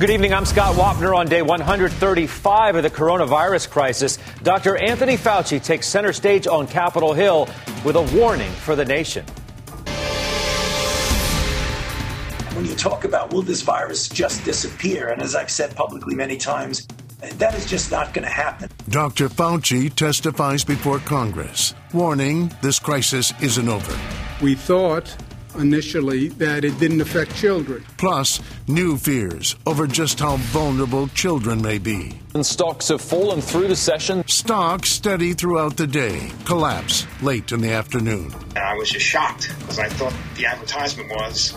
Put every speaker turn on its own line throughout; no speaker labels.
Good evening. I'm Scott Wapner on day 135 of the coronavirus crisis. Dr. Anthony Fauci takes center stage on Capitol Hill with a warning for the nation.
When you talk about will this virus just disappear, and as I've said publicly many times, that is just not going to happen.
Dr. Fauci testifies before Congress, warning this crisis isn't over.
We thought initially that it didn't affect children.
Plus, new fears over just how vulnerable children may be.
And stocks have fallen through the session.
Stocks steady throughout the day, collapse late in the afternoon.
And I was just shocked because I thought the advertisement was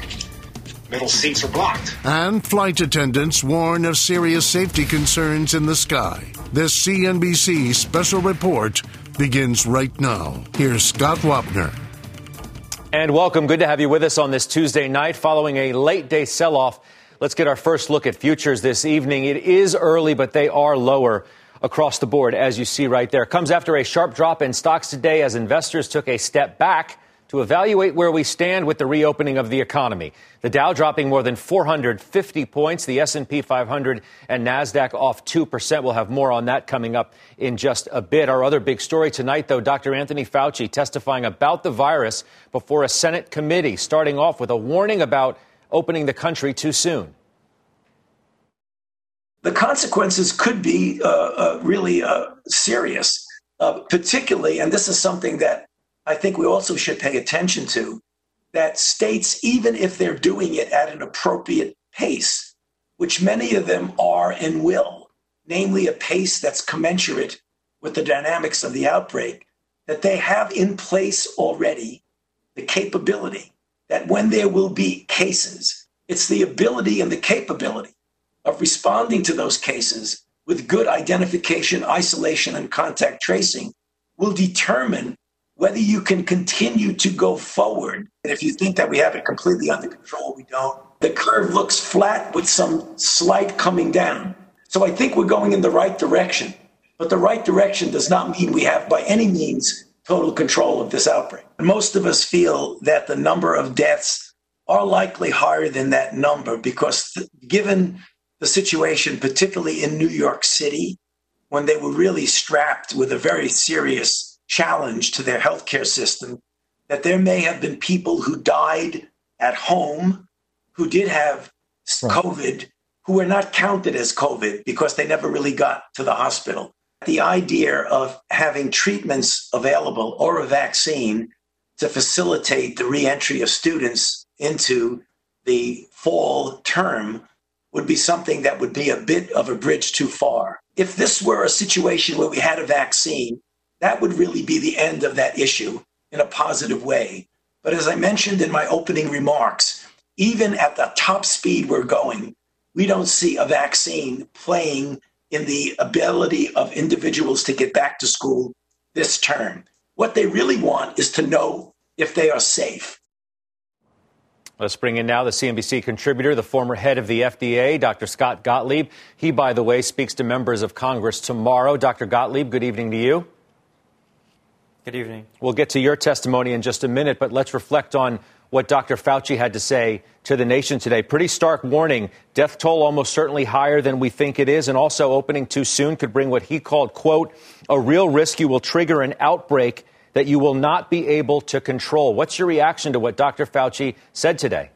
middle seats are blocked.
And flight attendants warn of serious safety concerns in the sky. This CNBC special report begins right now. Here's Scott Wapner.
And welcome. Good to have you with us on this Tuesday night following a late day sell off. Let's get our first look at futures this evening. It is early, but they are lower across the board, as you see right there. Comes after a sharp drop in stocks today as investors took a step back to evaluate where we stand with the reopening of the economy. The Dow dropping more than 450 points, the S&P 500 and Nasdaq off 2%. We'll have more on that coming up in just a bit. Our other big story tonight though, Dr. Anthony Fauci testifying about the virus before a Senate committee, starting off with a warning about opening the country too soon.
The consequences could be uh, uh, really uh, serious, uh, particularly, and this is something that I think we also should pay attention to that states, even if they're doing it at an appropriate pace, which many of them are and will, namely a pace that's commensurate with the dynamics of the outbreak, that they have in place already the capability that when there will be cases, it's the ability and the capability of responding to those cases with good identification, isolation, and contact tracing will determine whether you can continue to go forward. And if you think that we have it completely under control, we don't. The curve looks flat with some slight coming down. So I think we're going in the right direction. But the right direction does not mean we have, by any means, total control of this outbreak. Most of us feel that the number of deaths are likely higher than that number because, th- given the situation, particularly in New York City, when they were really strapped with a very serious challenge to their healthcare system that there may have been people who died at home who did have right. COVID who were not counted as COVID because they never really got to the hospital. The idea of having treatments available or a vaccine to facilitate the reentry of students into the fall term would be something that would be a bit of a bridge too far. If this were a situation where we had a vaccine that would really be the end of that issue in a positive way. But as I mentioned in my opening remarks, even at the top speed we're going, we don't see a vaccine playing in the ability of individuals to get back to school this term. What they really want is to know if they are safe.
Let's bring in now the CNBC contributor, the former head of the FDA, Dr. Scott Gottlieb. He, by the way, speaks to members of Congress tomorrow. Dr. Gottlieb, good evening to you.
Good evening.
We'll get to your testimony in just a minute, but let's reflect on what Dr. Fauci had to say to the nation today. Pretty stark warning. Death toll almost certainly higher than we think it is, and also opening too soon could bring what he called, quote, a real risk you will trigger an outbreak that you will not be able to control. What's your reaction to what Dr. Fauci said today?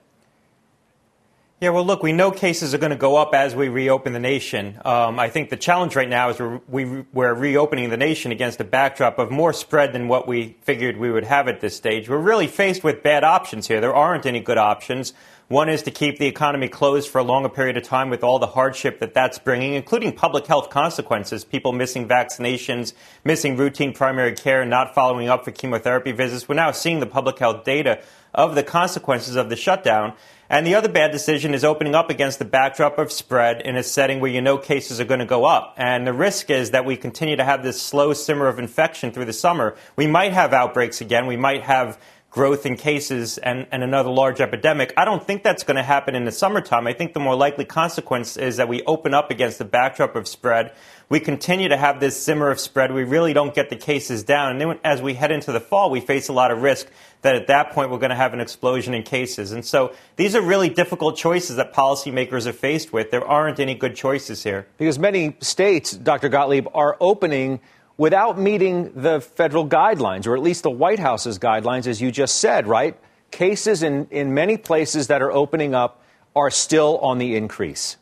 Yeah, well, look, we know cases are going to go up as we reopen the nation. Um, I think the challenge right now is we're, we, we are reopening the nation against a backdrop of more spread than what we figured we would have at this stage. We're really faced with bad options here. There aren't any good options. One is to keep the economy closed for a longer period of time with all the hardship that that's bringing, including public health consequences, people missing vaccinations, missing routine primary care, not following up for chemotherapy visits. We're now seeing the public health data of the consequences of the shutdown. And the other bad decision is opening up against the backdrop of spread in a setting where you know cases are going to go up. And the risk is that we continue to have this slow simmer of infection through the summer. We might have outbreaks again. We might have growth in cases and, and another large epidemic. I don't think that's going to happen in the summertime. I think the more likely consequence is that we open up against the backdrop of spread. We continue to have this simmer of spread. We really don't get the cases down. And then as we head into the fall, we face a lot of risk that at that point we're going to have an explosion in cases. And so these are really difficult choices that policymakers are faced with. There aren't any good choices here.
Because many states, Dr. Gottlieb, are opening without meeting the federal guidelines, or at least the White House's guidelines, as you just said, right? Cases in, in many places that are opening up are still on the increase.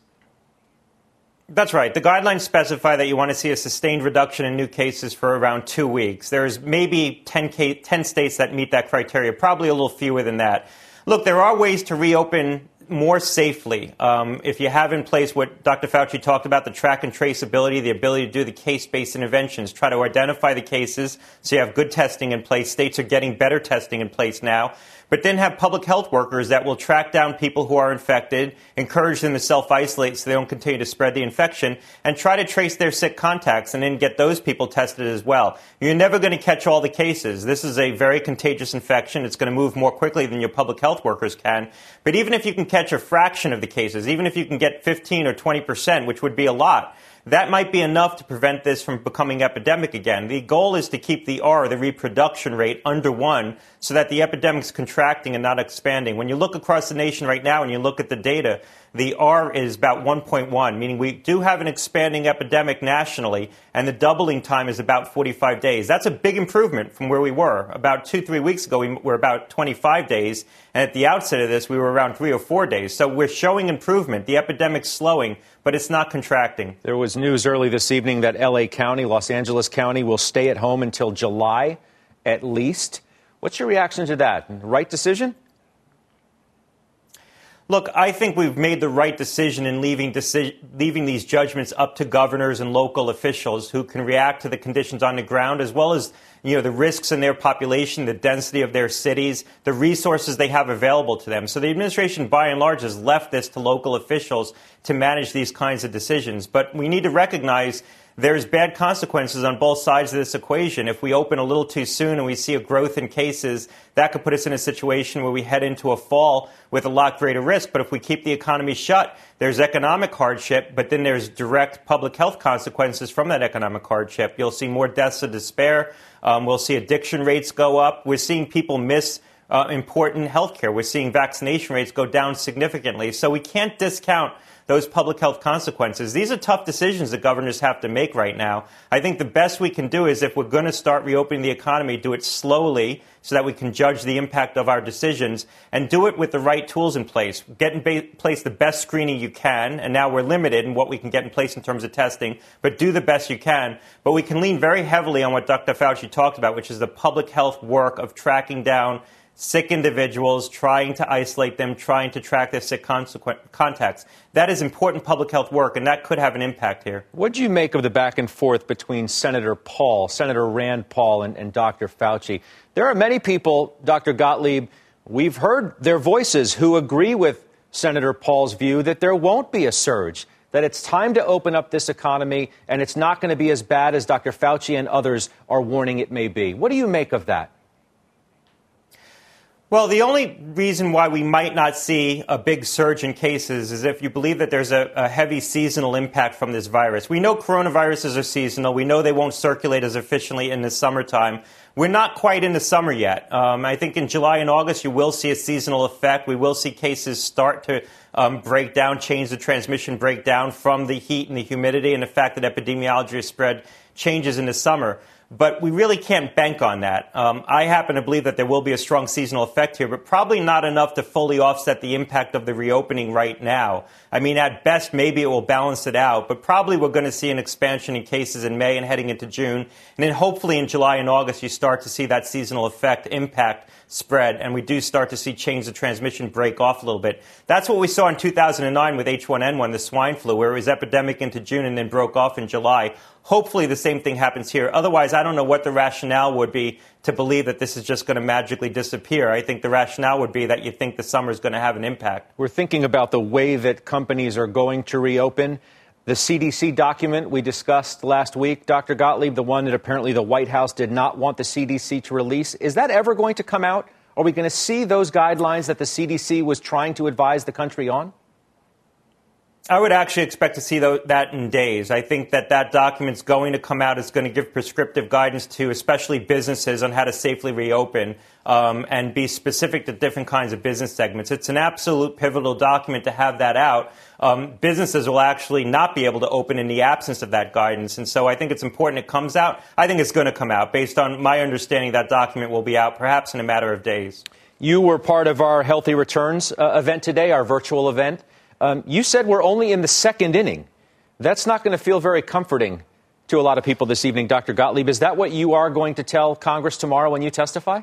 That's right. The guidelines specify that you want to see a sustained reduction in new cases for around two weeks. There's maybe 10, 10 states that meet that criteria, probably a little fewer than that. Look, there are ways to reopen more safely um, if you have in place what Dr. Fauci talked about the track and traceability, the ability to do the case based interventions, try to identify the cases so you have good testing in place. States are getting better testing in place now but then have public health workers that will track down people who are infected, encourage them to self isolate so they don't continue to spread the infection, and try to trace their sick contacts and then get those people tested as well. You're never going to catch all the cases. This is a very contagious infection. It's going to move more quickly than your public health workers can. But even if you can catch a fraction of the cases, even if you can get 15 or 20 percent, which would be a lot, that might be enough to prevent this from becoming epidemic again. The goal is to keep the R, the reproduction rate, under one so that the epidemic is contracting and not expanding. When you look across the nation right now and you look at the data, the R is about 1.1, meaning we do have an expanding epidemic nationally, and the doubling time is about 45 days. That's a big improvement from where we were. About two, three weeks ago, we were about 25 days, and at the outset of this, we were around three or four days. So we're showing improvement. The epidemic's slowing, but it's not contracting.
There was news early this evening that LA County, Los Angeles County, will stay at home until July at least. What's your reaction to that? Right decision?
Look, I think we've made the right decision in leaving, deci- leaving these judgments up to governors and local officials who can react to the conditions on the ground as well as you know, the risks in their population, the density of their cities, the resources they have available to them. So the administration, by and large, has left this to local officials to manage these kinds of decisions. But we need to recognize there's bad consequences on both sides of this equation. If we open a little too soon and we see a growth in cases, that could put us in a situation where we head into a fall with a lot greater risk. But if we keep the economy shut, there's economic hardship, but then there's direct public health consequences from that economic hardship. You'll see more deaths of despair. Um, we'll see addiction rates go up. We're seeing people miss uh, important health care. We're seeing vaccination rates go down significantly. So we can't discount those public health consequences. These are tough decisions that governors have to make right now. I think the best we can do is if we're going to start reopening the economy, do it slowly so that we can judge the impact of our decisions and do it with the right tools in place. Get in ba- place the best screening you can, and now we're limited in what we can get in place in terms of testing, but do the best you can. But we can lean very heavily on what Dr. Fauci talked about, which is the public health work of tracking down sick individuals, trying to isolate them, trying to track their sick contacts. That is important public health work, and that could have an impact here.
What do you make of the back and forth between Senator Paul, Senator Rand Paul, and, and Dr. Fauci? There are many people, Dr. Gottlieb, we've heard their voices who agree with Senator Paul's view that there won't be a surge, that it's time to open up this economy, and it's not going to be as bad as Dr. Fauci and others are warning it may be. What do you make of that?
Well, the only reason why we might not see a big surge in cases is if you believe that there's a, a, heavy seasonal impact from this virus. We know coronaviruses are seasonal. We know they won't circulate as efficiently in the summertime. We're not quite in the summer yet. Um, I think in July and August you will see a seasonal effect. We will see cases start to um, break down, change the transmission break down from the heat and the humidity and the fact that epidemiology spread changes in the summer. But we really can't bank on that. Um, I happen to believe that there will be a strong seasonal effect here, but probably not enough to fully offset the impact of the reopening right now. I mean, at best, maybe it will balance it out, but probably we're going to see an expansion in cases in May and heading into June. And then hopefully in July and August, you start to see that seasonal effect impact spread, and we do start to see chains of transmission break off a little bit. That's what we saw in 2009 with H1N1, the swine flu, where it was epidemic into June and then broke off in July. Hopefully, the same thing happens here. Otherwise, I don't know what the rationale would be to believe that this is just going to magically disappear. I think the rationale would be that you think the summer is going to have an impact.
We're thinking about the way that companies are going to reopen. The CDC document we discussed last week, Dr. Gottlieb, the one that apparently the White House did not want the CDC to release, is that ever going to come out? Are we going to see those guidelines that the CDC was trying to advise the country on?
I would actually expect to see that in days. I think that that document's going to come out. It's going to give prescriptive guidance to especially businesses on how to safely reopen um, and be specific to different kinds of business segments. It's an absolute pivotal document to have that out. Um, businesses will actually not be able to open in the absence of that guidance. And so I think it's important it comes out. I think it's going to come out. Based on my understanding, that document will be out perhaps in a matter of days.
You were part of our Healthy Returns uh, event today, our virtual event. Um, you said we're only in the second inning. That's not going to feel very comforting to a lot of people this evening, Dr. Gottlieb. Is that what you are going to tell Congress tomorrow when you testify?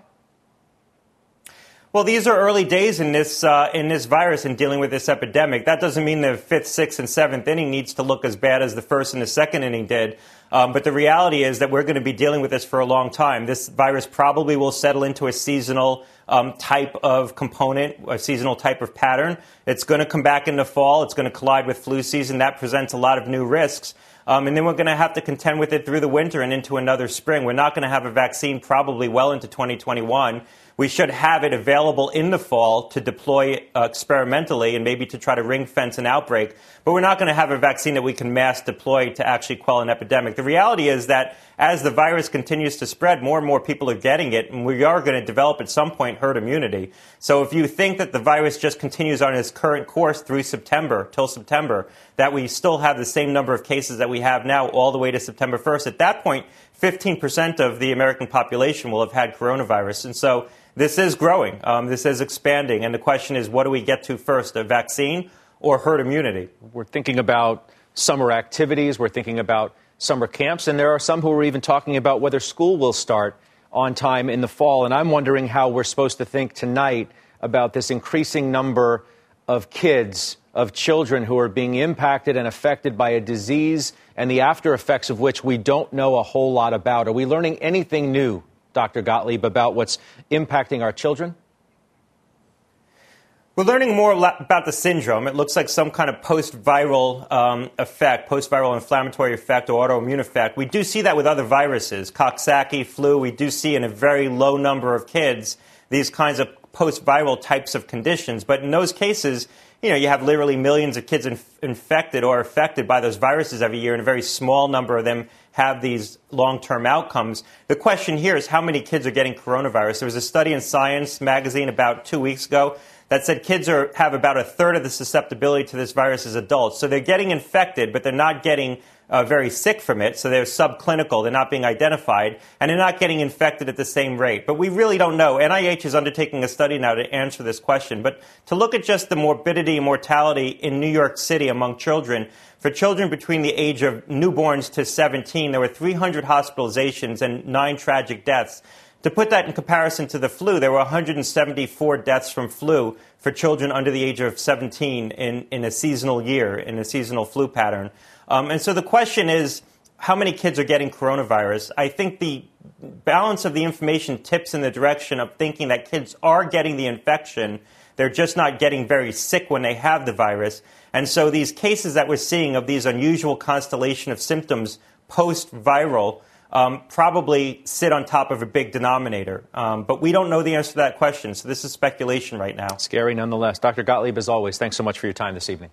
Well, these are early days in this uh, in this virus and dealing with this epidemic. That doesn't mean the fifth, sixth, and seventh inning needs to look as bad as the first and the second inning did. Um, but the reality is that we're going to be dealing with this for a long time. This virus probably will settle into a seasonal um, type of component, a seasonal type of pattern. It's going to come back in the fall. It's going to collide with flu season. That presents a lot of new risks. Um, and then we're going to have to contend with it through the winter and into another spring. We're not going to have a vaccine probably well into 2021. We should have it available in the fall to deploy uh, experimentally and maybe to try to ring fence an outbreak. But we're not going to have a vaccine that we can mass deploy to actually quell an epidemic. The reality is that as the virus continues to spread, more and more people are getting it, and we are going to develop at some point herd immunity. So if you think that the virus just continues on its current course through September, till September, that we still have the same number of cases that we have now all the way to September 1st, at that point, 15% of the American population will have had coronavirus. And so this is growing, um, this is expanding, and the question is what do we get to first, a vaccine or herd immunity?
We're thinking about summer activities, we're thinking about summer camps, and there are some who are even talking about whether school will start on time in the fall. And I'm wondering how we're supposed to think tonight about this increasing number of kids, of children who are being impacted and affected by a disease and the after effects of which we don't know a whole lot about. Are we learning anything new Dr. Gottlieb, about what's impacting our children?
We're learning more about the syndrome. It looks like some kind of post viral um, effect, post viral inflammatory effect or autoimmune effect. We do see that with other viruses, Coxsackie, flu. We do see in a very low number of kids these kinds of post viral types of conditions. But in those cases, you know, you have literally millions of kids inf- infected or affected by those viruses every year, and a very small number of them have these long term outcomes. The question here is how many kids are getting coronavirus? There was a study in Science magazine about two weeks ago that said kids are, have about a third of the susceptibility to this virus as adults. So they're getting infected, but they're not getting uh, very sick from it, so they're subclinical, they're not being identified, and they're not getting infected at the same rate. But we really don't know. NIH is undertaking a study now to answer this question. But to look at just the morbidity and mortality in New York City among children, for children between the age of newborns to 17, there were 300 hospitalizations and nine tragic deaths. To put that in comparison to the flu, there were 174 deaths from flu for children under the age of 17 in, in a seasonal year, in a seasonal flu pattern. Um, and so the question is how many kids are getting coronavirus? I think the balance of the information tips in the direction of thinking that kids are getting the infection. They're just not getting very sick when they have the virus. And so these cases that we're seeing of these unusual constellation of symptoms post viral um, probably sit on top of a big denominator. Um, but we don't know the answer to that question. So this is speculation right now.
Scary nonetheless. Dr. Gottlieb, as always, thanks so much for your time this evening.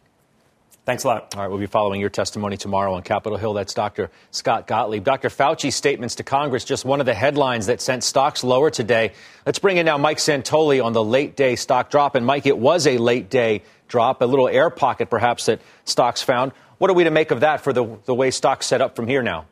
Thanks a lot.
All right, we'll be following your testimony tomorrow on Capitol Hill. That's Dr. Scott Gottlieb. Dr. Fauci's statements to Congress, just one of the headlines that sent stocks lower today. Let's bring in now Mike Santoli on the late day stock drop. And Mike, it was a late day drop, a little air pocket perhaps that stocks found. What are we to make of that for the, the way stocks set up from here now?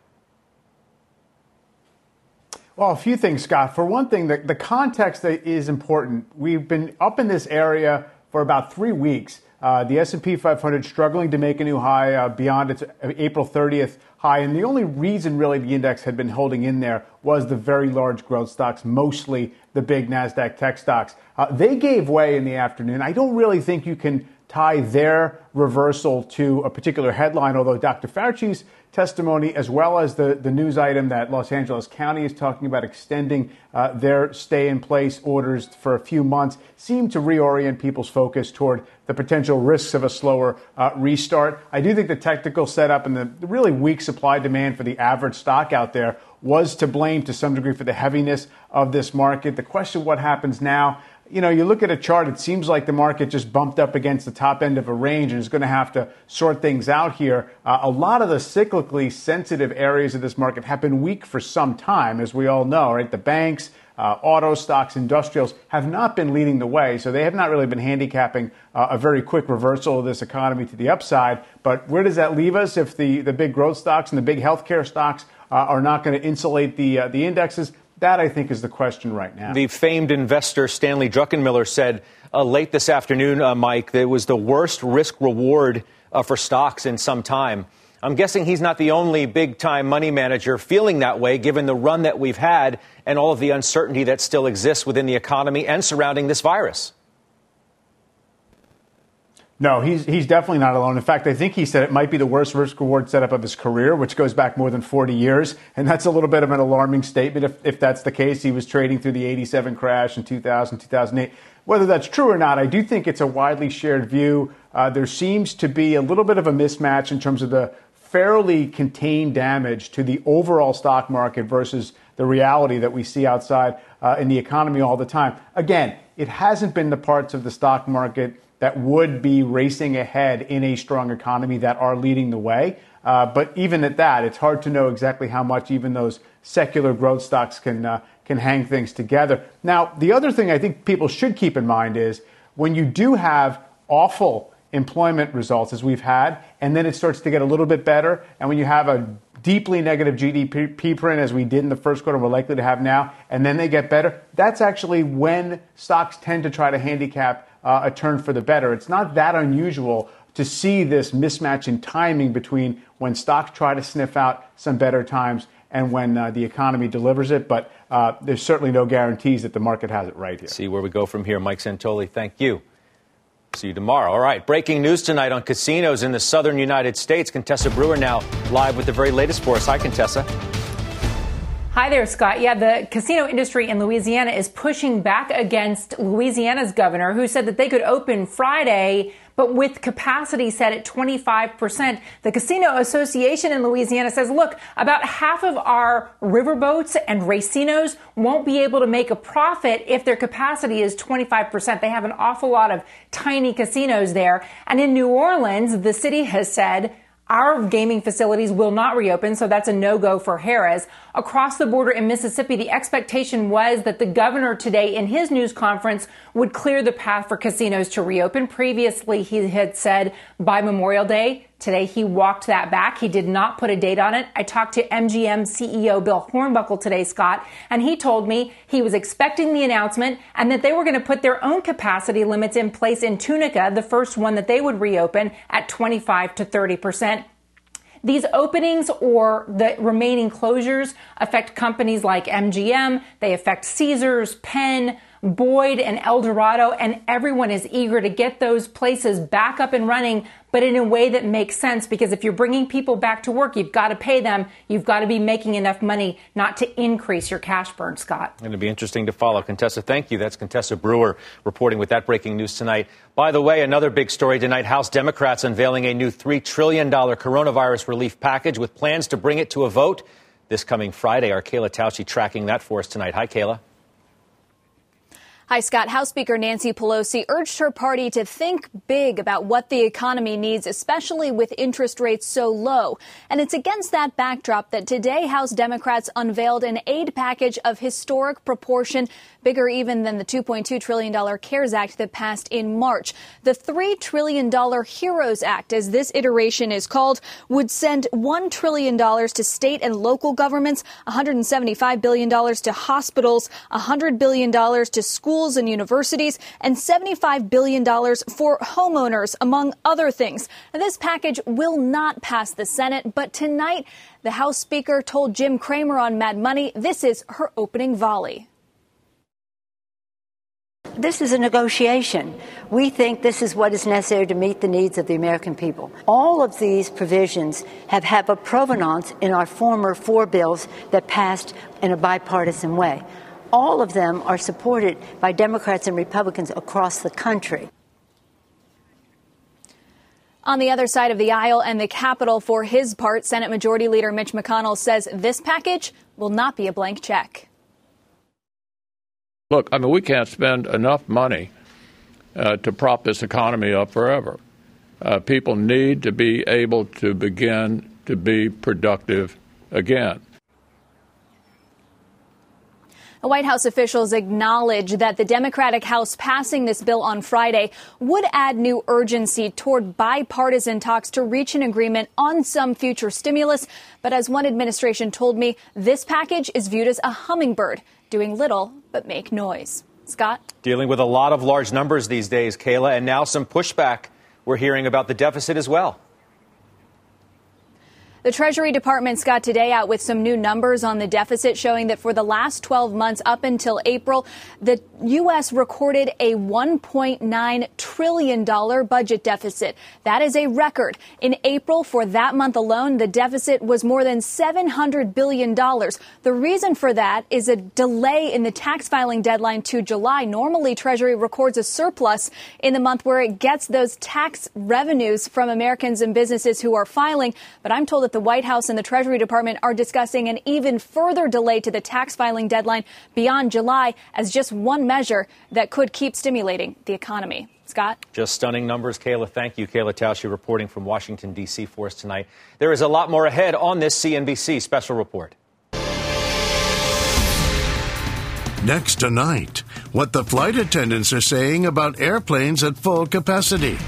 Well, a few things, Scott. For one thing, the, the context is important. We've been up in this area for about three weeks. Uh, the S&P 500 struggling to make a new high uh, beyond its April 30th high, and the only reason really the index had been holding in there was the very large growth stocks, mostly the big Nasdaq tech stocks. Uh, they gave way in the afternoon. I don't really think you can tie their reversal to a particular headline, although Dr. Fauci's testimony, as well as the, the news item that Los Angeles County is talking about extending uh, their stay in place orders for a few months, seem to reorient people's focus toward the potential risks of a slower uh, restart. I do think the technical setup and the really weak supply demand for the average stock out there was to blame to some degree for the heaviness of this market. The question what happens now you know, you look at a chart, it seems like the market just bumped up against the top end of a range and is going to have to sort things out here. Uh, a lot of the cyclically sensitive areas of this market have been weak for some time, as we all know, right? The banks, uh, auto stocks, industrials have not been leading the way, so they have not really been handicapping uh, a very quick reversal of this economy to the upside. But where does that leave us if the, the big growth stocks and the big healthcare stocks uh, are not going to insulate the, uh, the indexes? That, I think, is the question right now.
The famed investor Stanley Druckenmiller said uh, late this afternoon, uh, Mike, that it was the worst risk reward uh, for stocks in some time. I'm guessing he's not the only big time money manager feeling that way, given the run that we've had and all of the uncertainty that still exists within the economy and surrounding this virus.
No, he's, he's definitely not alone. In fact, I think he said it might be the worst risk reward setup of his career, which goes back more than 40 years. And that's a little bit of an alarming statement if, if that's the case. He was trading through the 87 crash in 2000, 2008. Whether that's true or not, I do think it's a widely shared view. Uh, there seems to be a little bit of a mismatch in terms of the fairly contained damage to the overall stock market versus the reality that we see outside uh, in the economy all the time. Again, it hasn't been the parts of the stock market that would be racing ahead in a strong economy that are leading the way. Uh, but even at that, it's hard to know exactly how much even those secular growth stocks can uh, can hang things together. Now, the other thing I think people should keep in mind is when you do have awful employment results as we've had, and then it starts to get a little bit better, and when you have a deeply negative GDP print as we did in the first quarter, we're likely to have now, and then they get better, that's actually when stocks tend to try to handicap uh, a turn for the better. It's not that unusual to see this mismatch in timing between when stocks try to sniff out some better times and when uh, the economy delivers it. But uh, there's certainly no guarantees that the market has it right here.
See where we go from here. Mike Santoli, thank you. See you tomorrow. All right, breaking news tonight on casinos in the southern United States. Contessa Brewer now live with the very latest for us. Hi, Contessa.
Hi there, Scott. Yeah, the casino industry in Louisiana is pushing back against Louisiana's governor, who said that they could open Friday, but with capacity set at 25%. The Casino Association in Louisiana says, look, about half of our riverboats and racinos won't be able to make a profit if their capacity is 25%. They have an awful lot of tiny casinos there. And in New Orleans, the city has said, our gaming facilities will not reopen, so that's a no-go for Harrah's. Across the border in Mississippi, the expectation was that the governor today in his news conference would clear the path for casinos to reopen. Previously, he had said by Memorial Day. Today, he walked that back. He did not put a date on it. I talked to MGM CEO Bill Hornbuckle today, Scott, and he told me he was expecting the announcement and that they were going to put their own capacity limits in place in Tunica, the first one that they would reopen at 25 to 30 percent. These openings or the remaining closures affect companies like MGM. They affect Caesars, Penn, Boyd and Eldorado, and everyone is eager to get those places back up and running, but in a way that makes sense because if you're bringing people back to work, you've got to pay them. You've got to be making enough money not to increase your cash burn, Scott.
Going to be interesting to follow. Contessa, thank you. That's Contessa Brewer reporting with that breaking news tonight. By the way, another big story tonight House Democrats unveiling a new $3 trillion coronavirus relief package with plans to bring it to a vote this coming Friday. Our Kayla Tausche tracking that for us tonight. Hi, Kayla.
Hi, Scott. House Speaker Nancy Pelosi urged her party to think big about what the economy needs, especially with interest rates so low. And it's against that backdrop that today House Democrats unveiled an aid package of historic proportion, bigger even than the $2.2 trillion CARES Act that passed in March. The $3 trillion HEROES Act, as this iteration is called, would send $1 trillion to state and local governments, $175 billion to hospitals, $100 billion to schools schools and universities, and $75 billion for homeowners, among other things. This package will not pass the Senate, but tonight, the House Speaker told Jim Cramer on Mad Money this is her opening volley.
This is a negotiation. We think this is what is necessary to meet the needs of the American people. All of these provisions have, have a provenance in our former four bills that passed in a bipartisan way all of them are supported by Democrats and Republicans across the country.
On the other side of the aisle and the Capitol, for his part, Senate Majority Leader Mitch McConnell says this package will not be a blank check.
Look, I mean, we can't spend enough money uh, to prop this economy up forever. Uh, people need to be able to begin to be productive again.
White House officials acknowledge that the Democratic House passing this bill on Friday would add new urgency toward bipartisan talks to reach an agreement on some future stimulus. But as one administration told me, this package is viewed as a hummingbird, doing little but make noise. Scott?
Dealing with a lot of large numbers these days, Kayla, and now some pushback. We're hearing about the deficit as well.
The Treasury Department's got today out with some new numbers on the deficit showing that for the last 12 months up until April, the U.S. recorded a $1.9 trillion budget deficit. That is a record. In April, for that month alone, the deficit was more than $700 billion. The reason for that is a delay in the tax filing deadline to July. Normally, Treasury records a surplus in the month where it gets those tax revenues from Americans and businesses who are filing. But I'm told that the White House and the Treasury Department are discussing an even further delay to the tax filing deadline beyond July as just one measure that could keep stimulating the economy. Scott?
Just stunning numbers, Kayla. Thank you. Kayla Tausche reporting from Washington, D.C. for us tonight. There is a lot more ahead on this CNBC special report.
Next tonight, what the flight attendants are saying about airplanes at full capacity.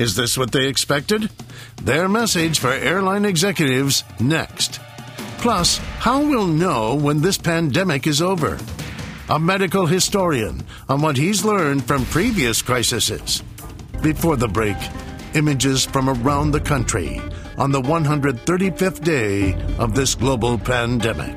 Is this what they expected? Their message for airline executives next. Plus, how we'll know when this pandemic is over. A medical historian on what he's learned from previous crises. Before the break, images from around the country on the 135th day of this global pandemic.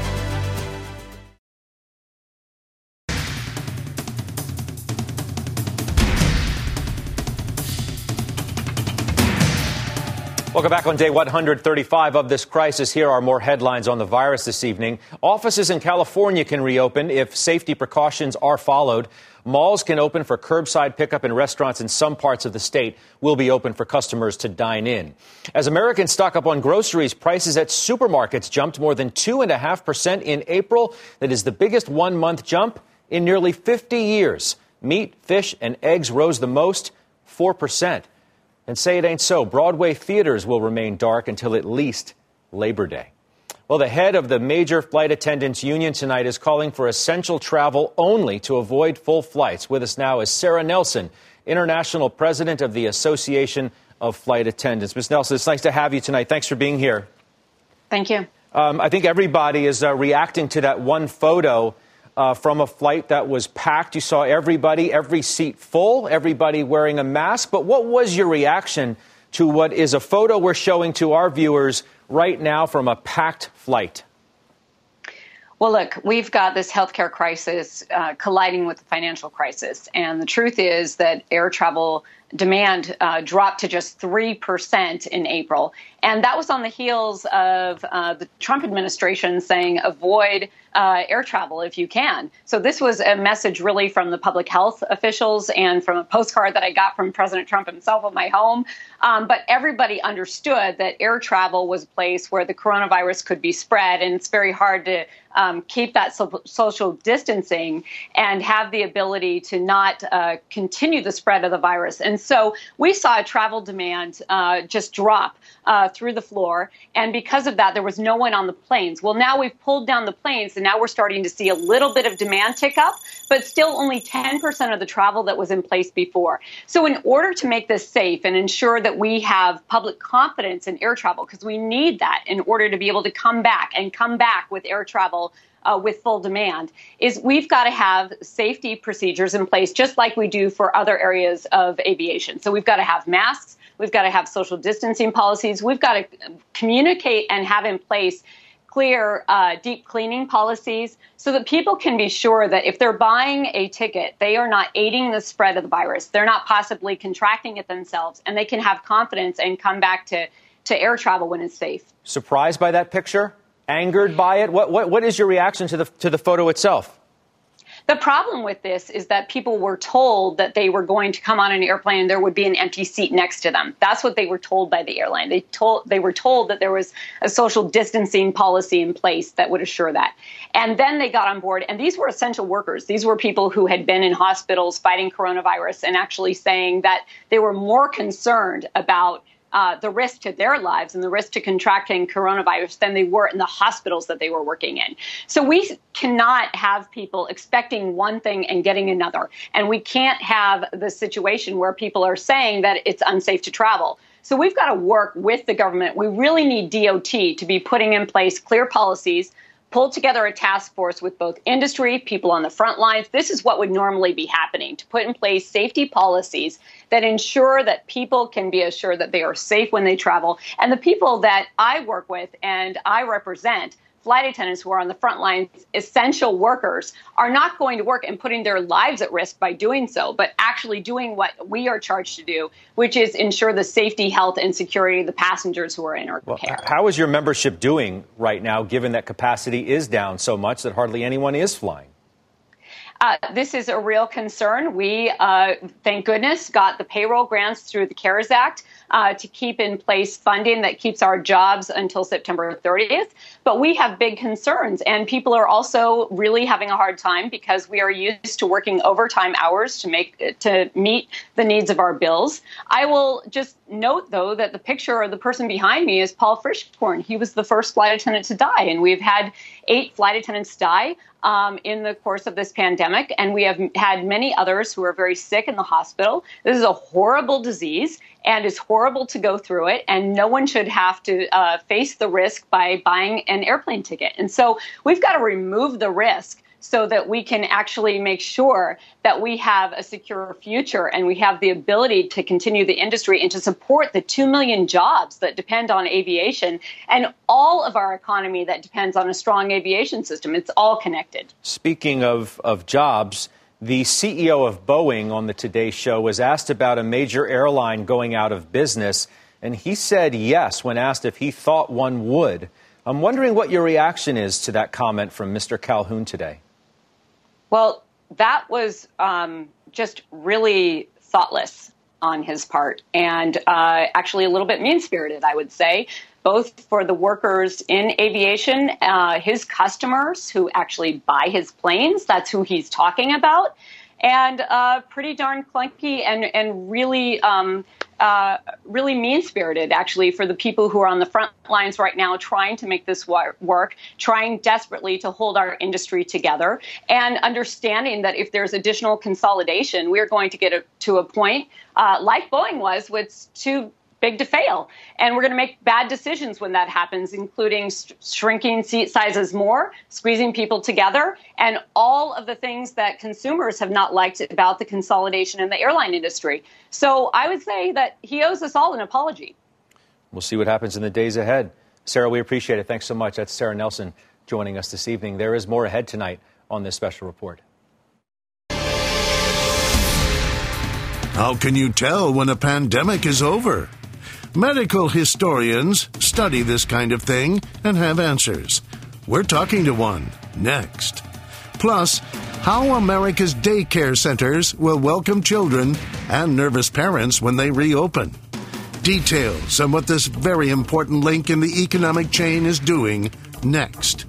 Welcome back on day 135 of this crisis. Here are more headlines on the virus this evening. Offices in California can reopen if safety precautions are followed. Malls can open for curbside pickup and restaurants in some parts of the state will be open for customers to dine in. As Americans stock up on groceries, prices at supermarkets jumped more than 2.5% in April. That is the biggest one month jump in nearly 50 years. Meat, fish, and eggs rose the most, 4%. And say it ain't so. Broadway theaters will remain dark until at least Labor Day. Well, the head of the major flight attendants union tonight is calling for essential travel only to avoid full flights. With us now is Sarah Nelson, international president of the Association of Flight Attendants. Ms. Nelson, it's nice to have you tonight. Thanks for being here.
Thank you.
Um, I think everybody is uh, reacting to that one photo uh, from a flight that was packed. You saw everybody, every seat full, everybody wearing a mask. But what was your reaction to what is a photo we're showing to our viewers right now from a packed flight?
Well, look, we've got this healthcare crisis uh, colliding with the financial crisis. And the truth is that air travel demand uh, dropped to just 3% in April. And that was on the heels of uh, the Trump administration saying avoid uh, air travel if you can. So this was a message really from the public health officials and from a postcard that I got from President Trump himself at my home. Um, but everybody understood that air travel was a place where the coronavirus could be spread, and it's very hard to um, keep that so- social distancing and have the ability to not uh, continue the spread of the virus. And so we saw travel demand uh, just drop uh, through the floor. And because of that, there was no one on the planes. Well, now we've pulled down the planes, now we're starting to see a little bit of demand tick up, but still only 10% of the travel that was in place before. So, in order to make this safe and ensure that we have public confidence in air travel, because we need that in order to be able to come back and come back with air travel uh, with full demand is we've got to have safety procedures in place just like we do for other areas of aviation. So we've got to have masks, we've got to have social distancing policies, we've got to communicate and have in place clear uh, deep cleaning policies so that people can be sure that if they're buying a ticket, they are not aiding the spread of the virus. They're not possibly contracting it themselves, and they can have confidence and come back to, to air travel when it's safe.
Surprised by that picture? Angered by it? What, what, what is your reaction to the, to the photo itself?
The problem with this is that people were told that they were going to come on an airplane and there would be an empty seat next to them. That's what they were told by the airline. They told they were told that there was a social distancing policy in place that would assure that. And then they got on board and these were essential workers. These were people who had been in hospitals fighting coronavirus and actually saying that they were more concerned about uh, the risk to their lives and the risk to contracting coronavirus than they were in the hospitals that they were working in. So we cannot have people expecting one thing and getting another. And we can't have the situation where people are saying that it's unsafe to travel. So we've got to work with the government. We really need DOT to be putting in place clear policies pulled together a task force with both industry, people on the front lines. This is what would normally be happening to put in place safety policies that ensure that people can be assured that they are safe when they travel. And the people that I work with and I represent flight attendants who are on the front lines, essential workers, are not going to work and putting their lives at risk by doing so, but actually doing what we are charged to do, which is ensure the safety, health, and security of the passengers who are in our well, care.
How is your membership doing right now, given that capacity is down so much that hardly anyone is flying?
Uh, this is a real concern. We, uh, thank goodness, got the payroll grants through the CARES Act uh, to keep in place funding that keeps our jobs until September 30th. But we have big concerns, and people are also really having a hard time because we are used to working overtime hours to make to meet the needs of our bills. I will just note, though, that the picture of the person behind me is Paul Frishkorn. He was the first flight attendant to die, and we've had eight flight attendants die um, in the course of this pandemic, and we have had many others who are very sick in the hospital. This is a horrible disease, and it's horrible to go through it, and no one should have to uh, face the risk by buying an airplane ticket. And so we've got to remove the risk so that we can actually make sure that we have a secure future and we have the ability to continue the industry and to support the 2 million jobs that depend on aviation and all of our economy that depends on a strong aviation system. It's all connected.
Speaking of, of jobs, the CEO of Boeing on the Today Show was asked about a major airline going out of business, and he said yes when asked if he thought one would. I'm wondering what your reaction is to that comment from Mr. Calhoun today.
Well, that was um, just really thoughtless on his part and uh, actually a little bit mean spirited, I would say, both for the workers in aviation, uh, his customers who actually buy his planes, that's who he's talking about. and uh, pretty darn clunky and and really. Um, uh, really mean spirited, actually, for the people who are on the front lines right now trying to make this work, trying desperately to hold our industry together, and understanding that if there's additional consolidation, we're going to get a, to a point uh, like Boeing was with two big to fail. And we're going to make bad decisions when that happens, including sh- shrinking seat sizes more, squeezing people together, and all of the things that consumers have not liked about the consolidation in the airline industry. So I would say that he owes us all an apology.
We'll see what happens in the days ahead. Sarah, we appreciate it. Thanks so much. That's Sarah Nelson joining us this evening. There is more ahead tonight on this special report.
How can you tell when a pandemic is over? Medical historians study this kind of thing and have answers. We're talking to one next. Plus, how America's daycare centers will welcome children and nervous parents when they reopen. Details on what this very important link in the economic chain is doing next.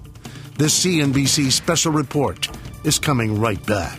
This CNBC special report is coming right back.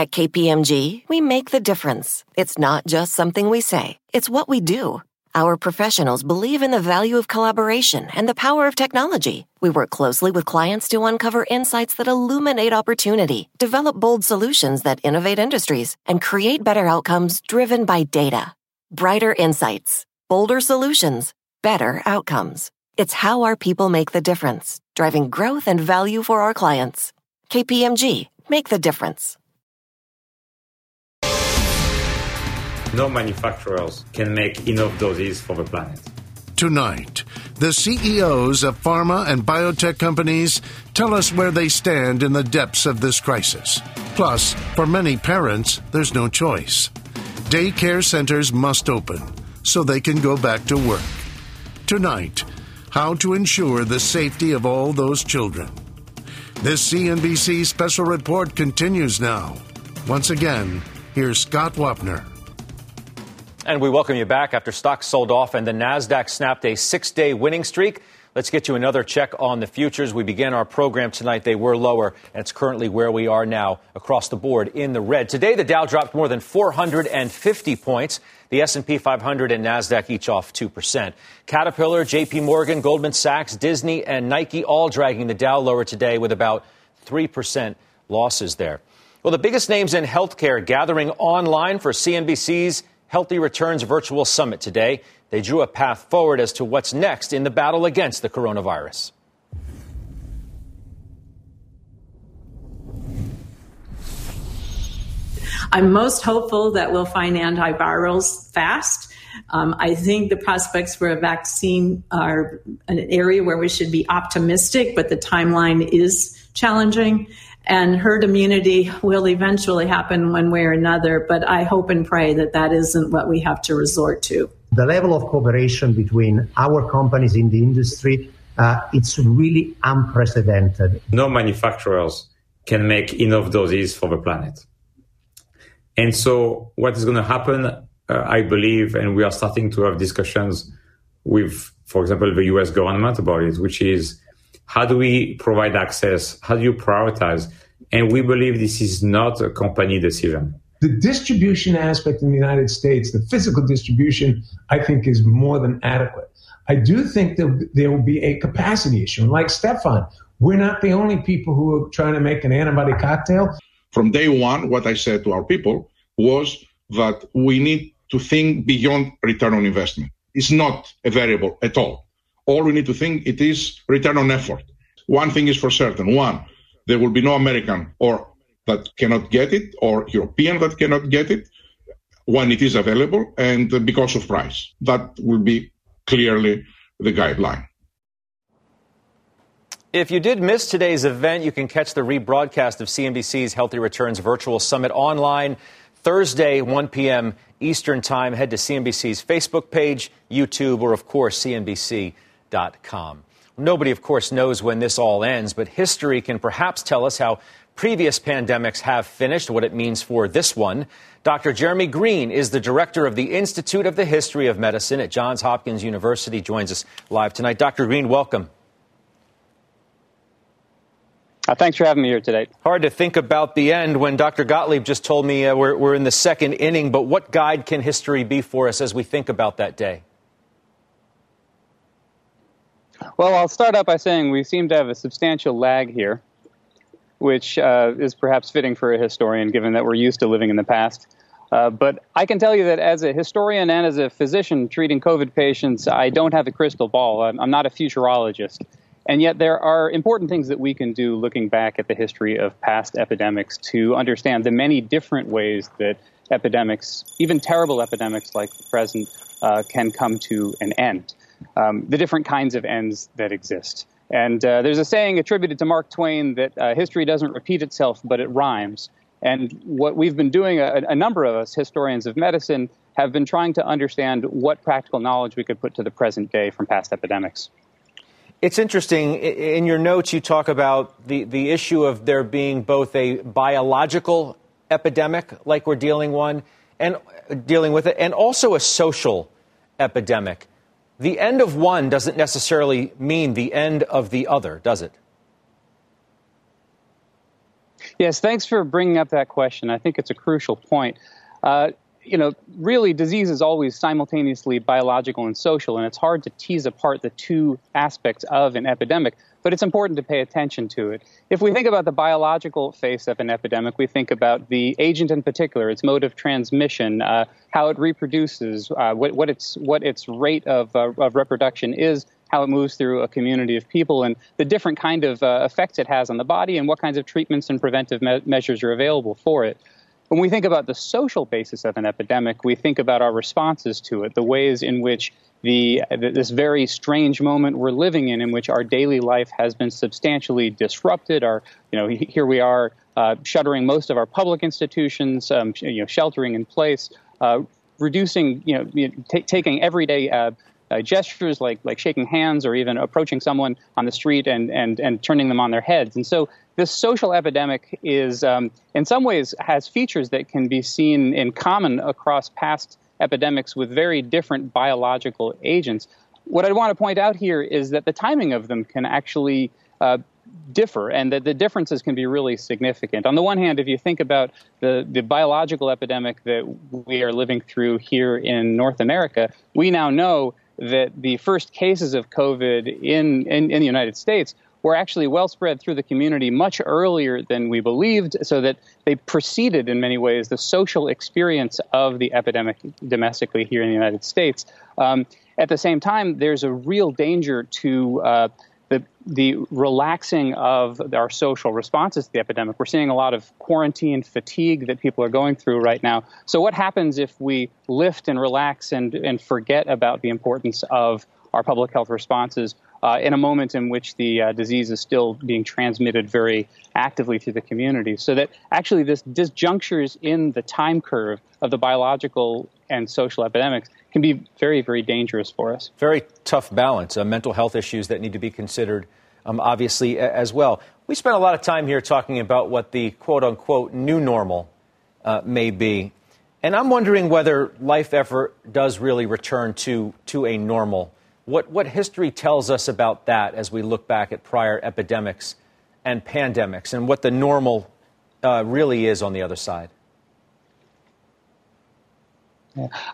At KPMG, we make the difference. It's not just something we say, it's what we do. Our professionals believe in the value of collaboration and the power of technology. We work closely with clients to uncover insights that illuminate opportunity, develop bold solutions that innovate industries, and create better outcomes driven by data. Brighter insights, bolder solutions, better outcomes. It's how our people make the difference, driving growth and value for our clients. KPMG, make the difference.
No manufacturers can make enough doses for the planet.
Tonight, the CEOs of pharma and biotech companies tell us where they stand in the depths of this crisis. Plus, for many parents, there's no choice. Daycare centers must open so they can go back to work. Tonight, how to ensure the safety of all those children. This CNBC special report continues now. Once again, here's Scott Wapner.
And we welcome you back after stocks sold off and the NASDAQ snapped a six day winning streak. Let's get you another check on the futures. We began our program tonight. They were lower, and it's currently where we are now across the board in the red. Today, the Dow dropped more than 450 points. The S&P 500 and Nasdaq each off 2%. Caterpillar, JP Morgan, Goldman Sachs, Disney, and Nike all dragging the Dow lower today with about 3% losses there. Well, the biggest names in healthcare gathering online for CNBC's Healthy Returns Virtual Summit today. They drew a path forward as to what's next in the battle against the coronavirus.
I'm most hopeful that we'll find antivirals fast. Um, I think the prospects for a vaccine are an area where we should be optimistic, but the timeline is challenging and herd immunity will eventually happen one way or another. But I hope and pray that that isn't what we have to resort to.
The level of cooperation between our companies in the industry, uh, it's really unprecedented.
No manufacturers can make enough doses for the planet. And so what is going to happen, uh, I believe, and we are starting to have discussions with, for example, the US government about it, which is how do we provide access? How do you prioritize? And we believe this is not a company decision.
The distribution aspect in the United States, the physical distribution, I think is more than adequate. I do think that there will be a capacity issue. And like Stefan, we're not the only people who are trying to make an antibody cocktail.
From day one, what I said to our people was that we need to think beyond return on investment. It's not a variable at all all we need to think it is return on effort. One thing is for certain. One, there will be no American or that cannot get it or European that cannot get it when it is available and because of price. That will be clearly the guideline.
If you did miss today's event, you can catch the rebroadcast of CNBC's Healthy Returns Virtual Summit online Thursday, 1 p.m. Eastern Time. Head to CNBC's Facebook page, YouTube, or, of course, CNBC.com. Nobody, of course, knows when this all ends, but history can perhaps tell us how previous pandemics have finished, what it means for this one. Dr. Jeremy Greene is the director of the Institute of the History of Medicine at Johns Hopkins University, joins us live tonight. Dr. Greene, welcome.
Uh, thanks for having me here today.
Hard to think about the end when Dr. Gottlieb just told me uh, we're, we're in the second inning, but what guide can history be for us as we think about that day?
Well, I'll start out by saying we seem to have a substantial lag here, which uh, is perhaps fitting for a historian given that we're used to living in the past. Uh, but I can tell you that as a historian and as a physician treating COVID patients, I don't have a crystal ball. I'm, I'm not a futurologist. And yet, there are important things that we can do looking back at the history of past epidemics to understand the many different ways that epidemics, even terrible epidemics like the present, uh, can come to an end. Um, the different kinds of ends that exist. And uh, there's a saying attributed to Mark Twain that uh, history doesn't repeat itself, but it rhymes. And what we've been doing, a, a number of us, historians of medicine, have been trying to understand what practical knowledge we could put to the present day from past epidemics.
It's interesting. In your notes, you talk about the, the issue of there being both a biological epidemic, like we're dealing one, and dealing with it, and also a social epidemic. The end of one doesn't necessarily mean the end of the other, does it?
Yes, thanks for bringing up that question. I think it's a crucial point. Uh, you know, really, disease is always simultaneously biological and social, and it's hard to tease apart the two aspects of an epidemic, but it's important to pay attention to it. If we think about the biological face of an epidemic, we think about the agent in particular, its mode of transmission, uh, how it reproduces, uh, what, what, its, what its rate of, uh, of reproduction is, how it moves through a community of people, and the different kind of uh, effects it has on the body, and what kinds of treatments and preventive me- measures are available for it. When we think about the social basis of an epidemic, we think about our responses to it, the ways in which the this very strange moment we're living in, in which our daily life has been substantially disrupted. Our, you know, here we are uh, shuttering most of our public institutions, um, you know, sheltering in place, uh, reducing, you know, t- taking everyday uh, uh, gestures like like shaking hands or even approaching someone on the street and and and turning them on their heads. And so this social epidemic is, um, in some ways, has features that can be seen in common across past epidemics with very different biological agents. What I want to point out here is that the timing of them can actually uh, differ and that the differences can be really significant. On the one hand, if you think about the, the biological epidemic that we are living through here in North America, we now know that the first cases of COVID in, in, in the United States were actually well spread through the community much earlier than we believed, so that they preceded, in many ways, the social experience of the epidemic domestically here in the United States. Um, at the same time, there's a real danger to uh, the, the relaxing of our social responses to the epidemic. We're seeing a lot of quarantine fatigue that people are going through right now. So, what happens if we lift and relax and, and forget about the importance of our public health responses uh, in a moment in which the uh, disease is still being transmitted very actively through the community. So that actually this disjunctures in the time curve of the biological and social epidemics can be very, very dangerous for us.
Very tough balance. Uh, mental health issues that need to be considered, um, obviously, as well. We spent a lot of time here talking about what the quote unquote new normal uh, may be. And I'm wondering whether life effort does really return to, to a normal what, what history tells us about that as we look back at prior epidemics and pandemics and what the normal uh, really is on the other side?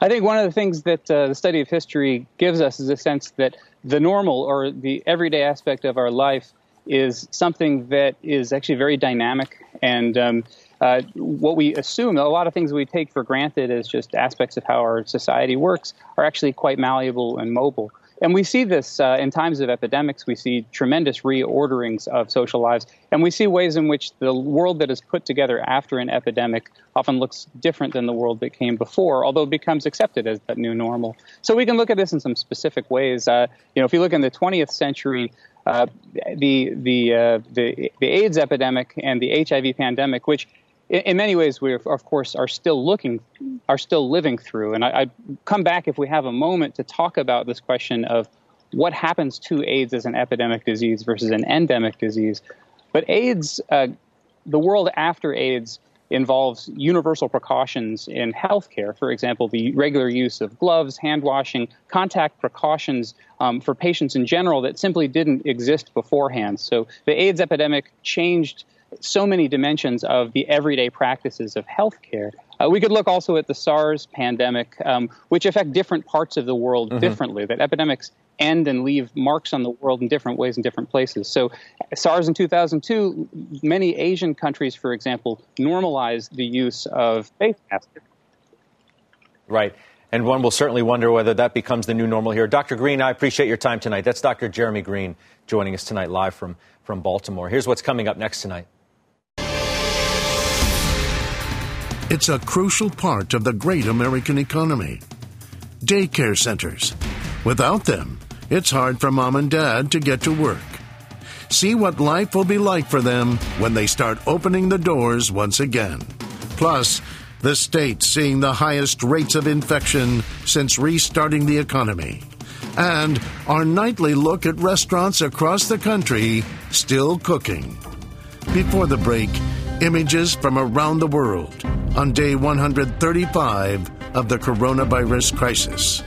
I think one of the things that uh, the study of history gives us is a sense that the normal or the everyday aspect of our life is something that is actually very dynamic. And um, uh, what we assume, a lot of things we take for granted as just aspects of how our society works, are actually quite malleable and mobile. And we see this uh, in times of epidemics. We see tremendous reorderings of social lives. And we see ways in which the world that is put together after an epidemic often looks different than the world that came before, although it becomes accepted as that new normal. So we can look at this in some specific ways. Uh, you know, if you look in the 20th century, uh, the the, uh, the the AIDS epidemic and the HIV pandemic, which in, in many ways we of course are still looking are still living through. And I, I come back if we have a moment to talk about this question of what happens to AIDS as an epidemic disease versus an endemic disease. But AIDS, uh, the world after AIDS involves universal precautions in healthcare. For example, the regular use of gloves, hand washing, contact precautions um, for patients in general that simply didn't exist beforehand. So the AIDS epidemic changed so many dimensions of the everyday practices of healthcare. Uh, we could look also at the SARS pandemic, um, which affect different parts of the world mm-hmm. differently. That epidemics end and leave marks on the world in different ways in different places. So, SARS in 2002, many Asian countries, for example, normalized the use of face masks.
Right. And one will certainly wonder whether that becomes the new normal here. Dr. Greene, I appreciate your time tonight. That's Dr. Jeremy Greene joining us tonight live from, from Baltimore. Here's what's coming up next tonight.
It's a crucial part of the great American economy. Daycare centers. Without them, it's hard for mom and dad to get to work. See what life will be like for them when they start opening the doors once again. Plus, the state seeing the highest rates of infection since restarting the economy. And our nightly look at restaurants across the country still cooking. Before the break, images from around the world on day 135 of the coronavirus crisis.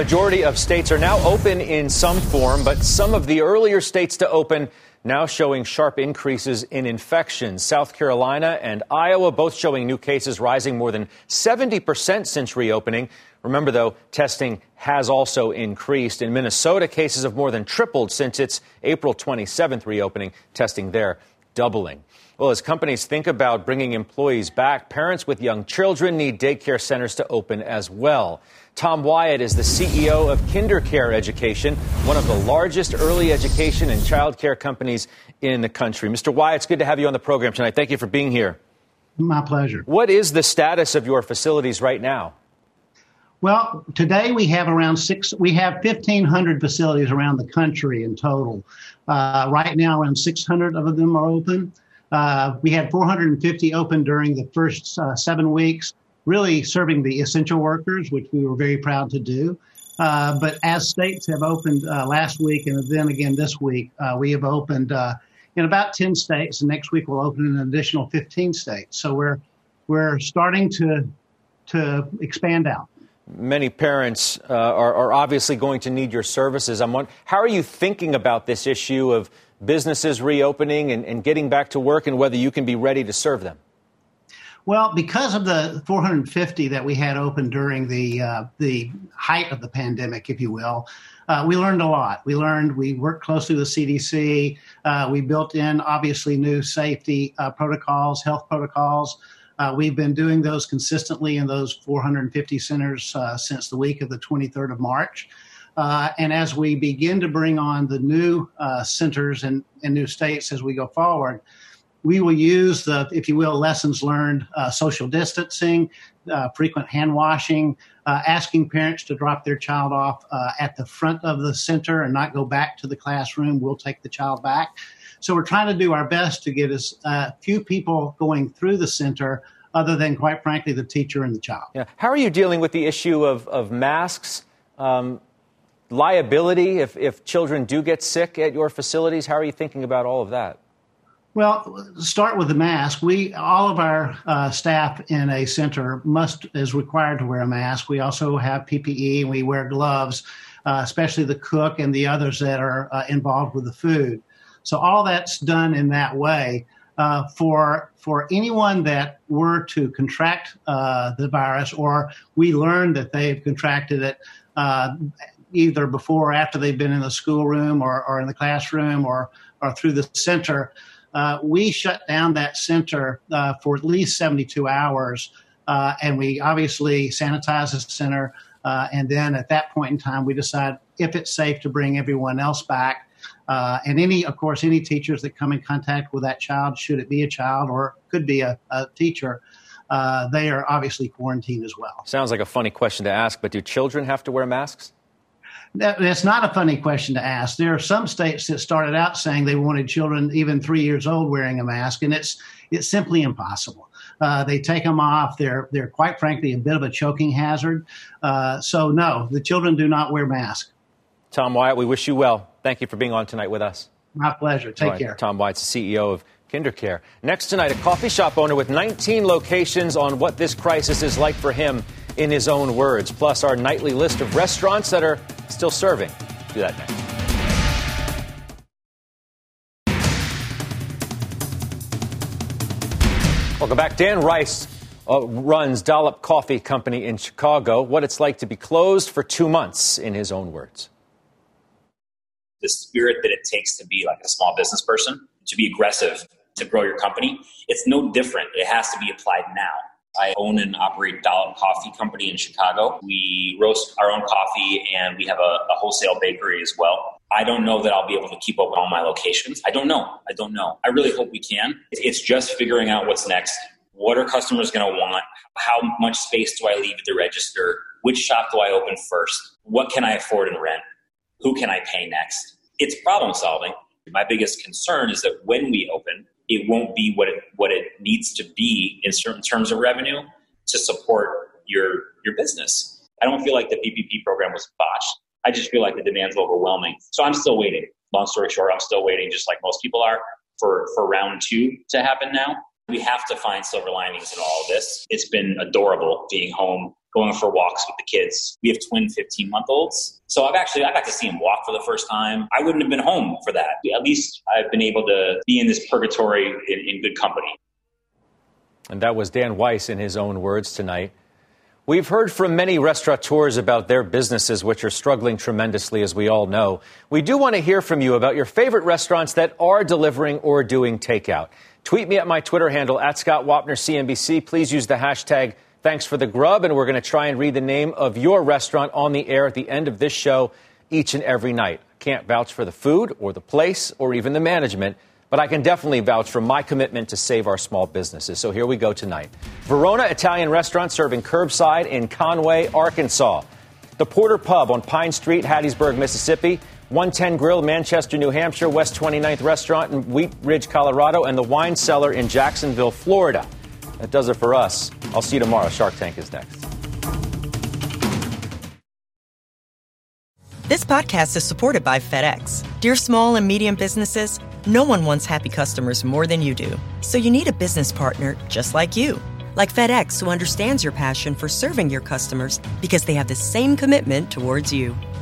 Majority of states are now open in some form, but some of the earlier states to open now showing sharp increases in infections. South Carolina and Iowa both showing new cases rising more than 70% since reopening. Remember, though, testing has also increased. In Minnesota, cases have more than tripled since its April 27th reopening, testing there doubling. Well, as companies think about bringing employees back, parents with young children need daycare centers to open as well. Tom Wyatt is the CEO of KinderCare Education, one of the largest early education and child care companies in the country. Mr. Wyatt, it's good to have you on the program tonight. Thank you for being here.
My pleasure.
What is the status of your facilities right now?
Well, today we have around six, we have 1,500 facilities around the country in total. Uh, right now, around 600 of them are open. Uh, we had 450 open during the first uh, seven weeks really serving the essential workers, which we were very proud to do. Uh, but as states have opened uh, last week and then again this week, uh, we have opened uh, in about 10 states, and next week we'll open an additional 15 states. So we're we're starting to to expand out.
Many parents uh, are, are, obviously going to need your services. I'm how are you thinking about this issue of businesses reopening and, and getting back to work, and whether you can be ready to serve them?
Well, because of the 450 that we had open during the uh, the height of the pandemic, if you will, uh, we learned a lot. We learned we worked closely with CDC. Uh, we built in obviously new safety uh, protocols, health protocols. Uh, we've been doing those consistently in those 450 centers uh, since the week of the 23rd of March. and as we begin to bring on the new centers and, and new states as we go forward, we will use the, if you will, lessons learned, uh, social distancing, uh, frequent hand washing, uh, asking parents to drop their child off uh, at the front of the center and not go back to the classroom. We'll take the child back. So we're trying to do our best to get as uh, few people going through the center other than, quite frankly, the teacher and the child.
Yeah. How are you dealing with the issue of, of masks? Um, liability if, if children do get sick at your facilities? How are you thinking about all of that?
Well, start with the mask. We all of our uh, staff in a center must is required to wear a mask. We also have PPE and we wear gloves, uh, especially the cook and the others that are uh, involved with the food. So all that's done in that way. Uh, for for anyone that were to contract uh, the virus, or we learn that they've contracted it uh, either before or after they've been in the schoolroom or, or in the classroom or or through the center uh, we shut down that center uh, for at least 72 hours. Uh, and we obviously sanitize the center. Uh, and then at that point in time, we decide if it's safe to bring everyone else back. Uh, and any, of course, any teachers that come in contact with that child, should it be a child or could be a, a teacher, uh, they are obviously quarantined as well.
Sounds like a funny question to ask, but do children have to wear masks?
That's not a funny question to ask. There are some states that started out saying they wanted children even three years old wearing a mask, and it's it's simply impossible. Uh, they take them off. They're they're quite frankly a bit of a choking hazard. Uh, so no, the children do not wear masks.
Tom Wyatt, we wish you well. Thank you for being on tonight with us.
My pleasure. Take
right.
care.
Tom Wyatt's the CEO of KinderCare. Next tonight, a coffee shop owner with 19 locations on what this crisis is like for him in his own words. Plus, our nightly list of restaurants that are still serving. Do that next. Welcome back. Dan Weiss uh, runs Dollop Coffee Company in Chicago. What it's like to be closed for two months, in his own words.
The spirit that it takes to be like a small business person, to be aggressive, to grow your company, it's no different. It has to be applied now. I own and operate Dollop Coffee Company in Chicago. We roast our own coffee and we have a, a, wholesale bakery as well. I don't know that I'll be able to keep up with all my locations. I don't know. I don't know. I really hope we can. It's just figuring out what's next. What are customers going to want? How much space do I leave at the register? Which shop do I open first? What can I afford in rent? Who can I pay next? It's problem solving. My biggest concern is that when we open, it won't be what it what it needs to be in certain terms of revenue to support your your business. I don't feel like the PPP program was botched. I just feel like the demand's overwhelming. So I'm still waiting. Long story short, I'm still waiting, just like most people are, for for round two to happen now. We have to find silver linings in all of this. It's been adorable being home going for walks with the kids. We have twin 15 month olds. So I've actually, I got to see him walk for the first time. I wouldn't have been home for that. At least I've been able to be in this purgatory in, in good company.
And that was Dan Weiss in his own words tonight. We've heard from many restaurateurs about their businesses, which are struggling tremendously, as we all know. We do want to hear from you about your favorite restaurants that are delivering or doing takeout. Tweet me at my Twitter handle, at Scott Wapner CNBC. Please use the hashtag Thanks for the grub, and we're going to try and read the name of your restaurant on the air at the end of this show each and every night. Can't vouch for the food or the place or even the management, but I can definitely vouch for my commitment to save our small businesses. So here we go tonight. Verona Italian Restaurant serving curbside in Conway, Arkansas. The Porter Pub on Pine Street, Hattiesburg, Mississippi. 110 Grill, Manchester, New Hampshire. West 29th Restaurant in Wheat Ridge, Colorado. And the Wine Cellar in Jacksonville, Florida. That does it for us. I'll see you tomorrow. Shark Tank is next.
This podcast is supported by FedEx. Dear small and medium businesses, no one wants happy customers more than you do. So you need a business partner just like you. Like FedEx, who understands your passion for serving your customers because they have the same commitment towards you.